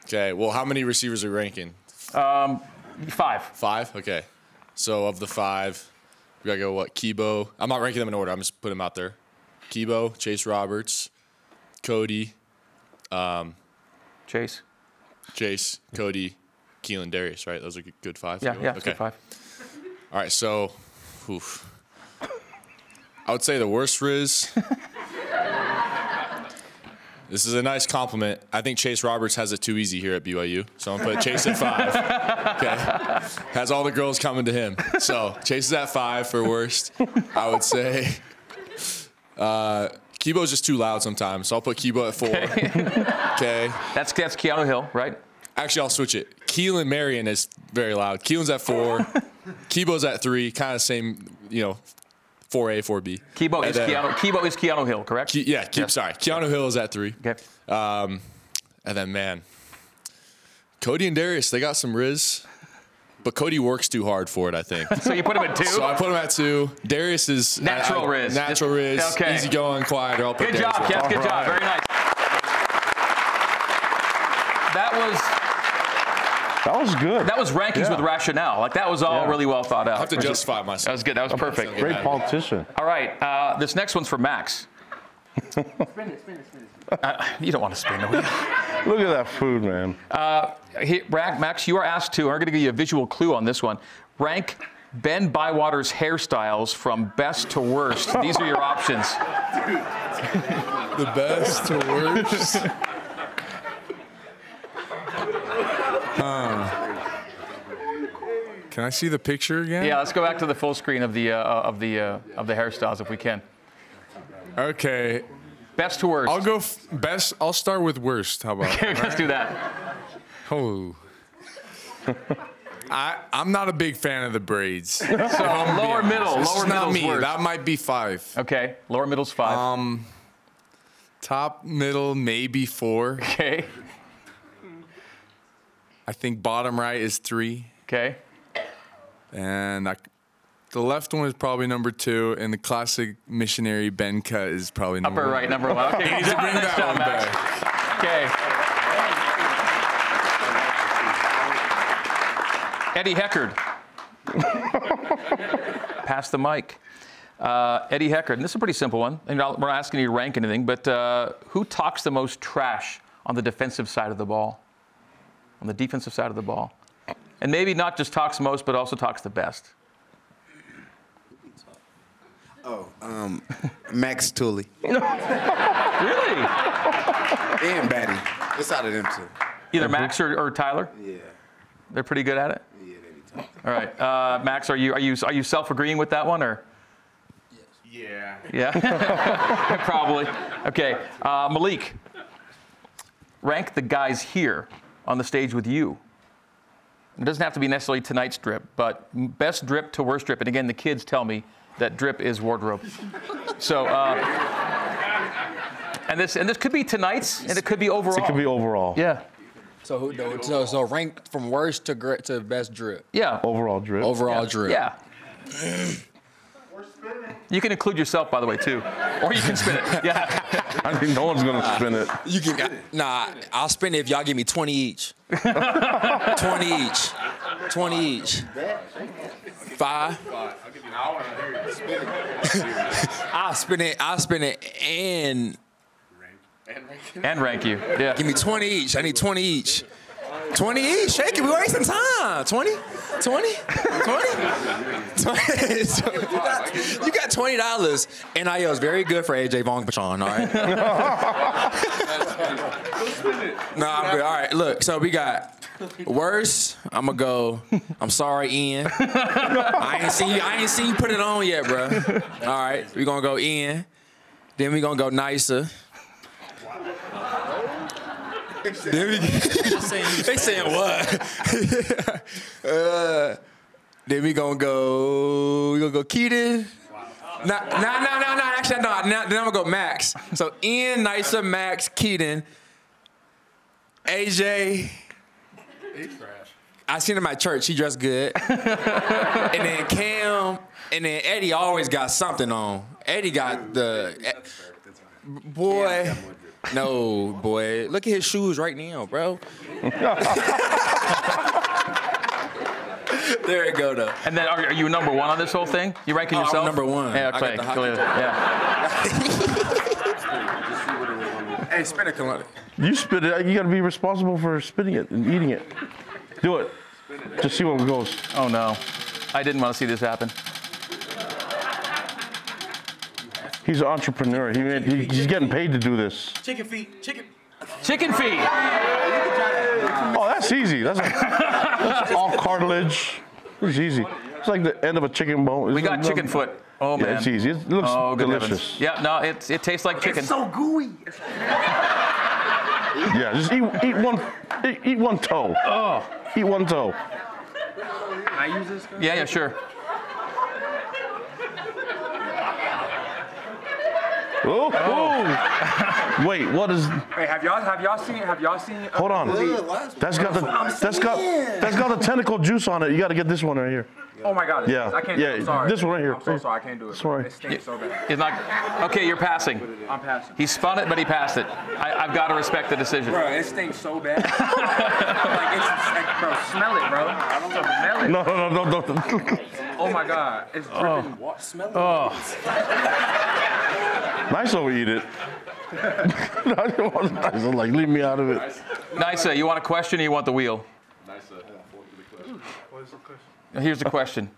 Okay. Well, how many receivers are ranking? Um, five. Five. Okay. So of the five, we gotta go what? Kibo. I'm not ranking them in order. I'm just putting them out there. Kibo, Chase Roberts, Cody, um, Chase, Chase, Cody, Keelan, Darius. Right? Those are good five. Yeah, yeah, okay. five. All right. So, oof. I would say the worst Riz. <laughs> This is a nice compliment. I think Chase Roberts has it too easy here at BYU, so I'm gonna put Chase at five. <laughs> Okay, has all the girls coming to him. So Chase is at five for worst. I would say. Uh, Kibo's just too loud sometimes, so I'll put Kibo at four. <laughs> Okay. That's that's Keanu Hill, right? Actually, I'll switch it. Keelan Marion is very loud. Keelan's at four. <laughs> Kibo's at three. Kind of same, you know, 4A, 4B. Kibo And is then- Keanu. Kibo is Keanu Hill, correct? Ke- yeah, keep, Yes. sorry. Keanu Hill is at three. Okay. Um, and then, man, Cody and Darius, they got some Riz, but Cody works too hard for it, I think. <laughs> So you put him at two? So I put him at two. Darius is Natural I- I- Riz. Natural Riz. Okay. Easy going, quiet. I'll put Good Darius job, at Kev. two. Good job. Very nice. That was That was good. that was rankings Yeah. with rationale. Like that was all Yeah. really well thought out. I have to justify myself. That was good. That was perfect. Great politician. All right. Uh, this next one's for Max. <laughs> Uh, you don't want to spin it. will? <laughs> Look at that food, man. Uh, he, Max, you are asked to. I'm going to give you a visual clue on this one. Rank Ben Bywater's hairstyles from best to worst. These are your options. <laughs> The best to worst. Can I see the picture again? Yeah, let's go back to the full screen of the uh, of the uh, of the hairstyles if we can. Okay. Best to worst. I'll go f- best. I'll start with worst. How about? <laughs> Okay, let's right? do that. Oh. I I'm not a big fan of the braids. <laughs> So lower middle, This lower not me. worst. That might be five. Okay, lower middle's five. Um, top middle maybe four. Okay. I think bottom right is three. Okay. And I, the left one is probably number two, and the classic missionary Ben cut is probably number Upper one. right, number one. Okay, <laughs> to bring that one Max. back. Okay. Eddie Heckard. <laughs> Pass the mic. Uh, Eddie Heckard. And this is a pretty simple one. And we're not asking you to rank anything, but uh, who talks the most trash on the defensive side of the ball? On the defensive side of the ball. And maybe not just talks most, but also talks the best. Oh, um, <laughs> Max Tooley. <laughs> really? And Batty. It's out of them two. Either Max or, or Tyler? Yeah. They're pretty good at it? Yeah, they be All right. Uh, Max, are you, are you, are you self agreeing with that one or? Yeah. Yeah, <laughs> probably. Okay, uh, Malik, rank the guys here on the stage with you. It doesn't have to be necessarily tonight's drip, but best drip to worst drip. And again, the kids tell me that drip is wardrobe. <laughs> So, uh, and this and this could be tonight's, and it could be overall. It could be overall. Yeah. So who? no, So, so rank from worst to great to best drip. Yeah. Overall drip. Overall drip. Yeah. <clears throat> You can include yourself, by the way, too, or you can spin it. Yeah. <laughs> I think no one's gonna spin it. You can. Nah, I'll spin it if y'all give me 20 each. <laughs> 20 each. 20 each. Five. I'll spend it. I'll spin it I'll split it and And rank you. Yeah. give me 20 each. I need 20 each. 20 each. Shake it. We wasting time. 20? 20? 20? 20. You, <laughs> got, you got $20. NIL is very good for AJ Vongphachanh, all right? <laughs> no, I'm good. All right, look. So we got worse. I'm gonna go. I'm sorry, Ian. I ain't seen you. I ain't seen you put it on yet, bro. All right, we gonna go Ian. Then we gonna go nicer. <laughs> Then we, they saying what? <laughs> uh, then we gonna go. We gonna go Kedon. Nah, nah, nah, nah, nah. Actually, no. Nah, then I'm gonna go Max. So Ian, Nisa, Max, Kedon, AJ. He's trash. I seen him at church. He dressed good. <laughs> and then Cam, and then Eddie always got something on. Eddie got the. eh, boy. No, boy. Look at his shoes right now, bro. <laughs> there you go, though. And then are, are you number one on this whole thing? You ranking Oh, I'm yourself? number one. Yeah, I got okay. the hockey- clearly. Yeah. <laughs> Hey, spin a colonic. You spit it. You gotta be responsible for spitting it and eating it. Do it. Just see where it goes. Oh no, I didn't want to see this happen. He's an entrepreneur. He, made, he he's getting paid to do this. Chicken feet, chicken. Chicken feet. Oh, that's easy. That's, that's all cartilage. It's easy. It's like the end of a chicken bone. We got chicken foot. Oh man, Yeah, man. it's easy. It looks oh, good delicious. heavens. Yeah, no, it, it tastes like chicken. It's so gooey. Yeah, just eat, eat one eat, eat one toe. Oh. Eat one toe. I use this? Yeah, yeah, sure. Oh, oh. Wait, what is? Hey, have y'all have y'all seen have y'all seen? uh, Hold on. the- That's got the I'm that's got that's got the tentacle juice on it. You got to get this one right here. Oh my God. Yeah, I can't. yeah, I'm sorry. this one right here. I'm so sorry. I can't do it. Sorry. one It stinks so bad. He's not. Okay, you're passing. I'm passing. He spun it, but he passed it. I, I've got to respect the decision. Bro, it stinks so bad. <laughs> like it's like, bro, smell it, bro. I don't smell it. No, no, no, no, no. Oh my God, it's Oh. What? Smell it. Oh. <laughs> nice over eat <laughs> it. nice, like leave me out of it. Nisa, you want a question or you want the wheel? Here's the question.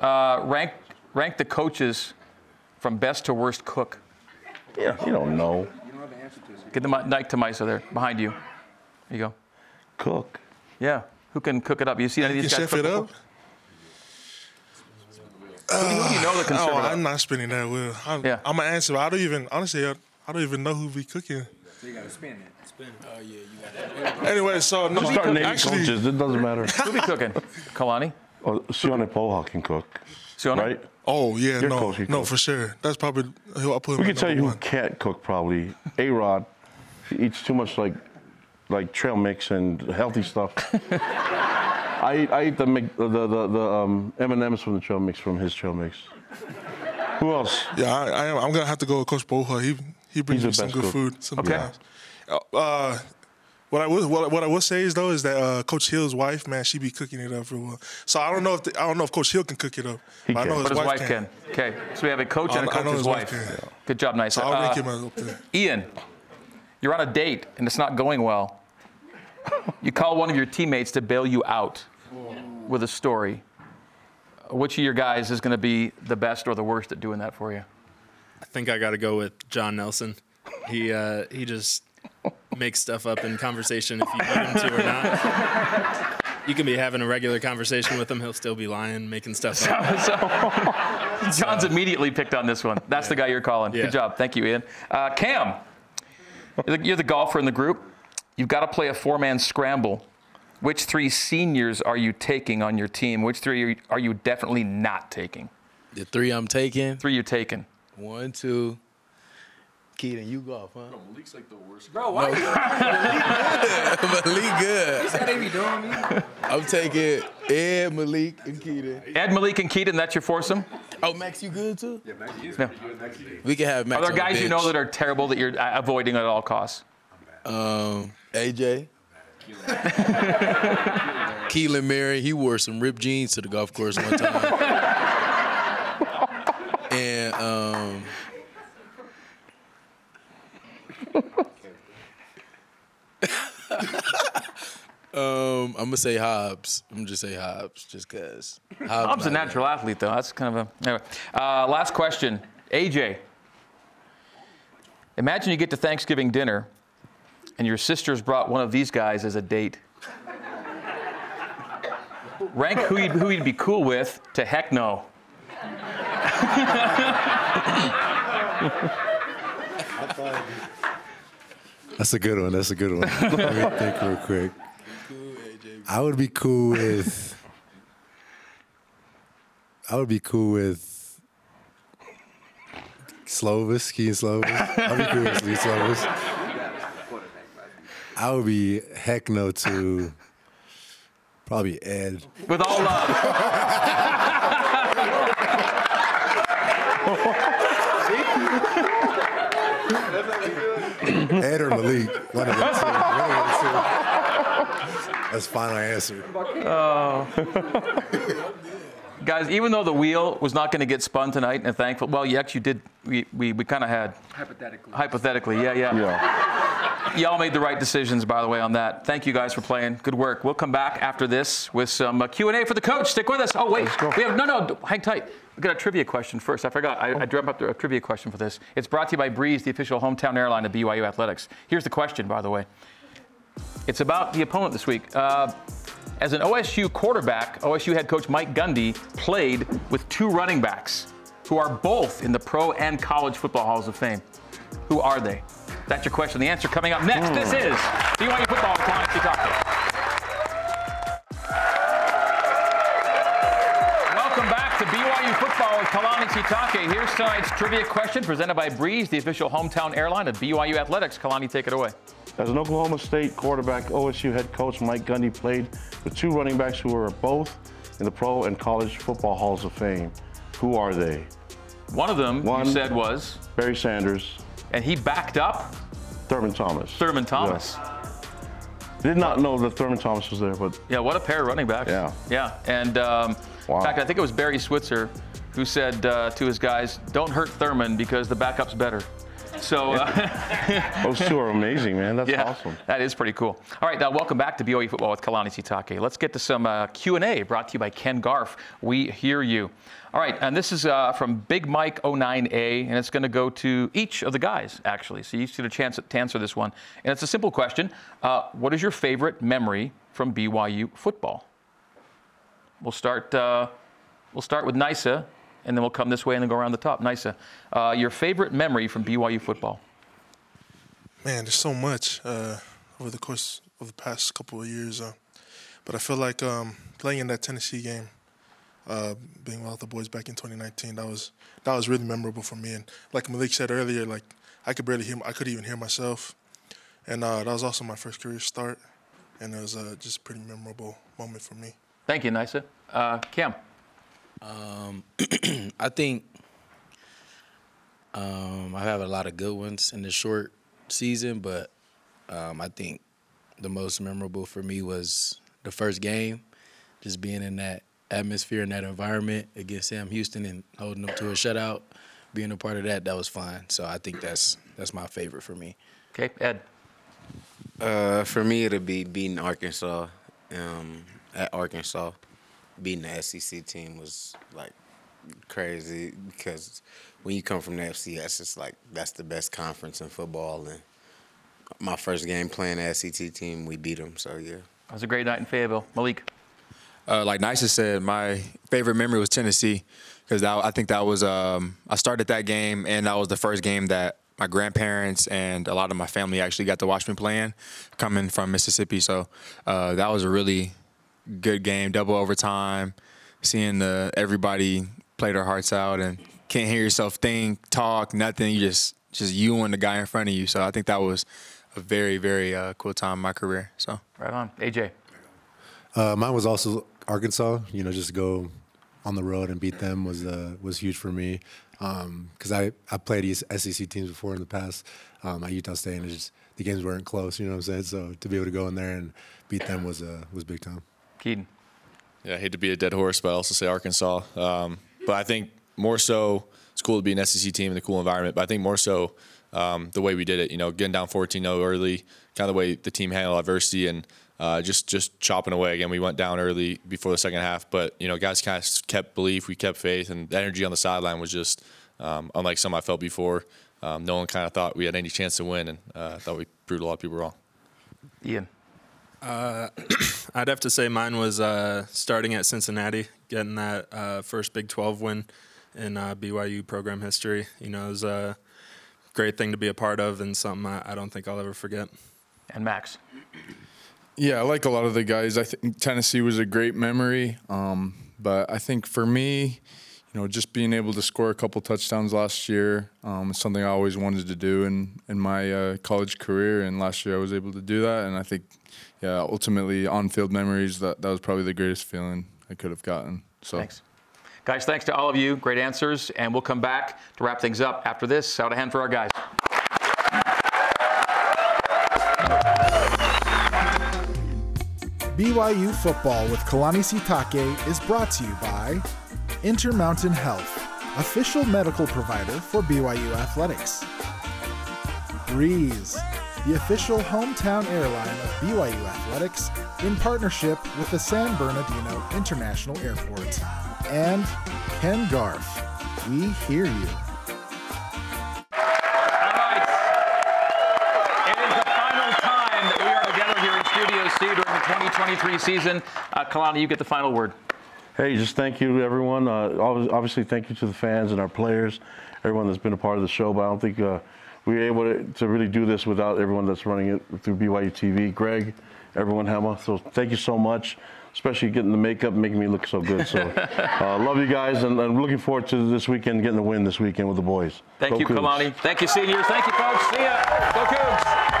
Uh, rank rank the coaches from best to worst cook. Yeah, you don't know. You don't have an answer to this. Get the mic to Nisa there, behind you. There you go. Cook. Yeah. Who can cook it up? You see any of these Can guys chef cook it up? Before? Who do you- who do you know that can serve it oh. I'm not spinning that wheel. I'm, Yeah. I'm gonna answer. but I don't even honestly. I, I don't even know who be cooking. So you gotta spin it. Spin it. Oh yeah, you got to. Anyway, so no, start naming actually, coaches. It doesn't matter. <laughs> Who be cooking? Kalani? Oh, Sione Po'uha can cook. Sione? Right? Oh yeah, Your no, coach, no, cooks. for sure. That's probably who I put. We can tell you number who can't cook probably. A Rod. He eats too much like like trail mix and healthy stuff. <laughs> I eat, I eat the Mc- the the, the um, M and M's from the trail mix from his trail mix. Who else? Yeah, I, I am. I'm gonna have to go with Coach Po'uha. He he brings He's the me some best good cook. food sometimes. Okay. Uh, what I will what, what I will say is though is that uh, Coach Hill's wife, man, she be cooking it up real well. So I don't know if the, I don't know if Coach Hill can cook it up. He but I can. know But his, his wife can. can. Okay. So we have a coach and a I know coach's his wife wife. can. Good job, nice. So I'll rank Uh, him up there. Ian, you're on a date and it's not going well. You call one of your teammates to bail you out with a story. Which of your guys is going to be the best or the worst at doing that for you? I think I got to go with John Nelson. He uh, he just makes stuff up in conversation if you need him to or not. You can be having a regular conversation with him, he'll still be lying, making stuff up. <laughs> So, John's immediately picked on this one. That's the guy you're calling. Yeah. Good job. Thank you, Ian. Uh, Cam, you're the golfer in the group. You've got to play a four man scramble. Which three seniors are you taking on your team? Which three are you, definitely not taking? The three I'm taking. Three you're taking. One, two. Kedon, you golf, huh? Malik's like the worst. Bro, why? Malik good. <laughs> You said they be doing me. I'm taking Ed, Malik, and Kedon. Ed, Malik, and Kedon, that's your foursome? Oh, Max, you good too? Yeah, Max is No. We can have Max. Are there on the guys you know that are terrible that you're avoiding at all costs? Um, AJ. Keelan Mary, he wore some ripped jeans to the golf course one time. <laughs> and um, um, I'm gonna say Hobbs. I'm gonna just say Hobbs, just cause. Bob's a not- natural athlete, though. That's kind of a. Anyway. Uh, last question. AJ, imagine you get to Thanksgiving dinner and your sisters brought one of these guys as a date. Rank who you'd, who you'd be cool with to heck no. That's a good one. That's a good one. Let me think real quick. I would be cool with. I would be cool with Slovis, Kedon Slovis. I'd be cool with Lee Slovis. I would be heck no to probably Ed. With all love. <laughs> Ed or Malik. One of the two. One of the two. That's final answer. Oh. <laughs> Guys, even though the wheel was not going to get spun tonight, and thankful, well, yes, you actually did. We, we, we kind of had Hypothetically. hypothetically, yeah, yeah. Yeah. Y'all made the right decisions, by the way, on that. Thank you guys for playing. Good work. We'll come back after this with some uh, Q&A for the coach. Stick with us. Oh, wait. We have, no, no, hang tight. We've got a trivia question first. I forgot. I, I dreamt up a trivia question for this. It's brought to you by Breeze, the official hometown airline of BYU Athletics. Here's the question, by the way. It's about the opponent this week. Uh, as an OSU quarterback, OSU head coach Mike Gundy played with two running backs who are both in the pro and college football halls of fame. Who are they? That's your question. The answer coming up next. This hmm. is BYU football with Kalani Sitake. Welcome back to BYU football with Kalani Sitake. Here's tonight's trivia question presented by Breeze, the official hometown airline of BYU Athletics. Kalani, take it away. As an Oklahoma State quarterback, OSU head coach Mike Gundy played with two running backs who are both in the Pro and College Football Halls of Fame. Who are they? One of them One, you said was, Barry Sanders, and he backed up Thurman Thomas. Thurman Thomas. Did not know that Thurman Thomas was there, but Yeah, what a pair of running backs. Yeah. Yeah, and um, in fact, I think it was Barry Switzer who said uh, to his guys, "Don't hurt Thurman because the backup's better." So uh, those two are amazing, man. That's yeah, awesome. That is pretty cool. All right, now welcome back to BYU Football with Kalani Sitake. Let's get to some uh, Q&A brought to you by Ken Garff. We hear you. All right, and this is uh, from Big Mike 09A, and it's going to go to each of the guys, actually. So you each get a chance to answer this one. And it's a simple question. Uh, what is your favorite memory from BYU football? We'll start, uh, we'll start with Nisa, and then we'll come this way and then go around the top. Nisa, uh, your favorite memory from BYU football? Man, there's so much uh, over the course of the past couple of years. Uh, but I feel like um, playing in that Tennessee game, uh, being with the boys back in 2019, that was that was really memorable for me. And like Malik said earlier, like I could barely hear, I could even hear myself. And uh, that was also my first career start, and it was uh, just a pretty memorable moment for me. Thank you, Nisa. Uh, Cam. Um, <clears throat> I think um, I have a lot of good ones in the short season, but um, I think the most memorable for me was the first game, just being in that atmosphere and that environment against Sam Houston and holding them to a shutout. Being a part of that, that was fun. So I think that's that's my favorite for me. Okay, Ed. Uh, for me, it'll be beating Arkansas um, at Arkansas. Beating the SEC team was like crazy because when you come from the FCS, it's like that's the best conference in football. And my first game playing the SEC team, we beat them. So yeah, That was a great night in Fayetteville. Malik. Uh, like Nisa said, my favorite memory was Tennessee because I think that was um, I started that game and that was the first game that my grandparents and a lot of my family actually got to watch me playing, coming from Mississippi. So uh, that was a really good game, double overtime, seeing the everybody play their hearts out and can't hear yourself think, talk, nothing. You just just you and the guy in front of you. So I think that was a very very uh, cool time in my career. So right on, AJ. Uh, mine was also Arkansas. You know, just go on the road and beat them was uh, was huge for me because I I played these SEC teams before in the past um, at Utah State, and it just the games weren't close. You know what I'm saying? So to be able to go in there and beat them was uh, was big time. Kedon. Yeah, I hate to be a dead horse, but I also say Arkansas. Um, but I think more so, it's cool to be an SEC team in a cool environment. But I think more so um, the way we did it. You know, getting down 14-0 early, kind of the way the team handled adversity and uh, just just chopping away. Again, we went down early before the second half, but you know, guys kind of kept belief, we kept faith, and the energy on the sideline was just um, unlike some I felt before. Um, no one kind of thought we had any chance to win, and uh, I thought we proved a lot of people wrong. Ian. Uh, <clears throat> I'd have to say mine was uh, starting at Cincinnati, getting that uh, first Big 12 win in uh, BYU program history. You know, it was a great thing to be a part of and something I, I don't think I'll ever forget. And Max. Yeah, I like a lot of the guys. I think Tennessee was a great memory. Um, but I think for me, you know, just being able to score a couple touchdowns last year um, is something I always wanted to do in in my uh, college career. And last year I was able to do that. And I think, yeah, ultimately on-field memories that that was probably the greatest feeling I could have gotten. So. Thanks. Guys, thanks to all of you. Great answers. And we'll come back to wrap things up after this. Out of hand for our guys. BYU Football with Kalani Sitake is brought to you by Intermountain Health, official medical provider for BYU Athletics. Breeze, the official hometown airline of BYU Athletics in partnership with the San Bernardino International Airport. And Ken Garff, we hear you. It is the final time that we are together here in Studio C during the 2023 season. Uh, Kalani, you get the final word. Hey, just thank you to everyone. Uh, obviously, thank you to the fans and our players, everyone that's been a part of the show. But I don't think uh, we were able to, to really do this without everyone that's running it through BYU TV. Greg, everyone, Hema. So thank you so much. especially getting the makeup making me look so good. So, <laughs> uh, love you guys, and I'm looking forward to this weekend getting the win this weekend with the boys. Thank Go you, Cougs. Kalani. Thank you, seniors. Thank you, folks. See ya. Go Cougs.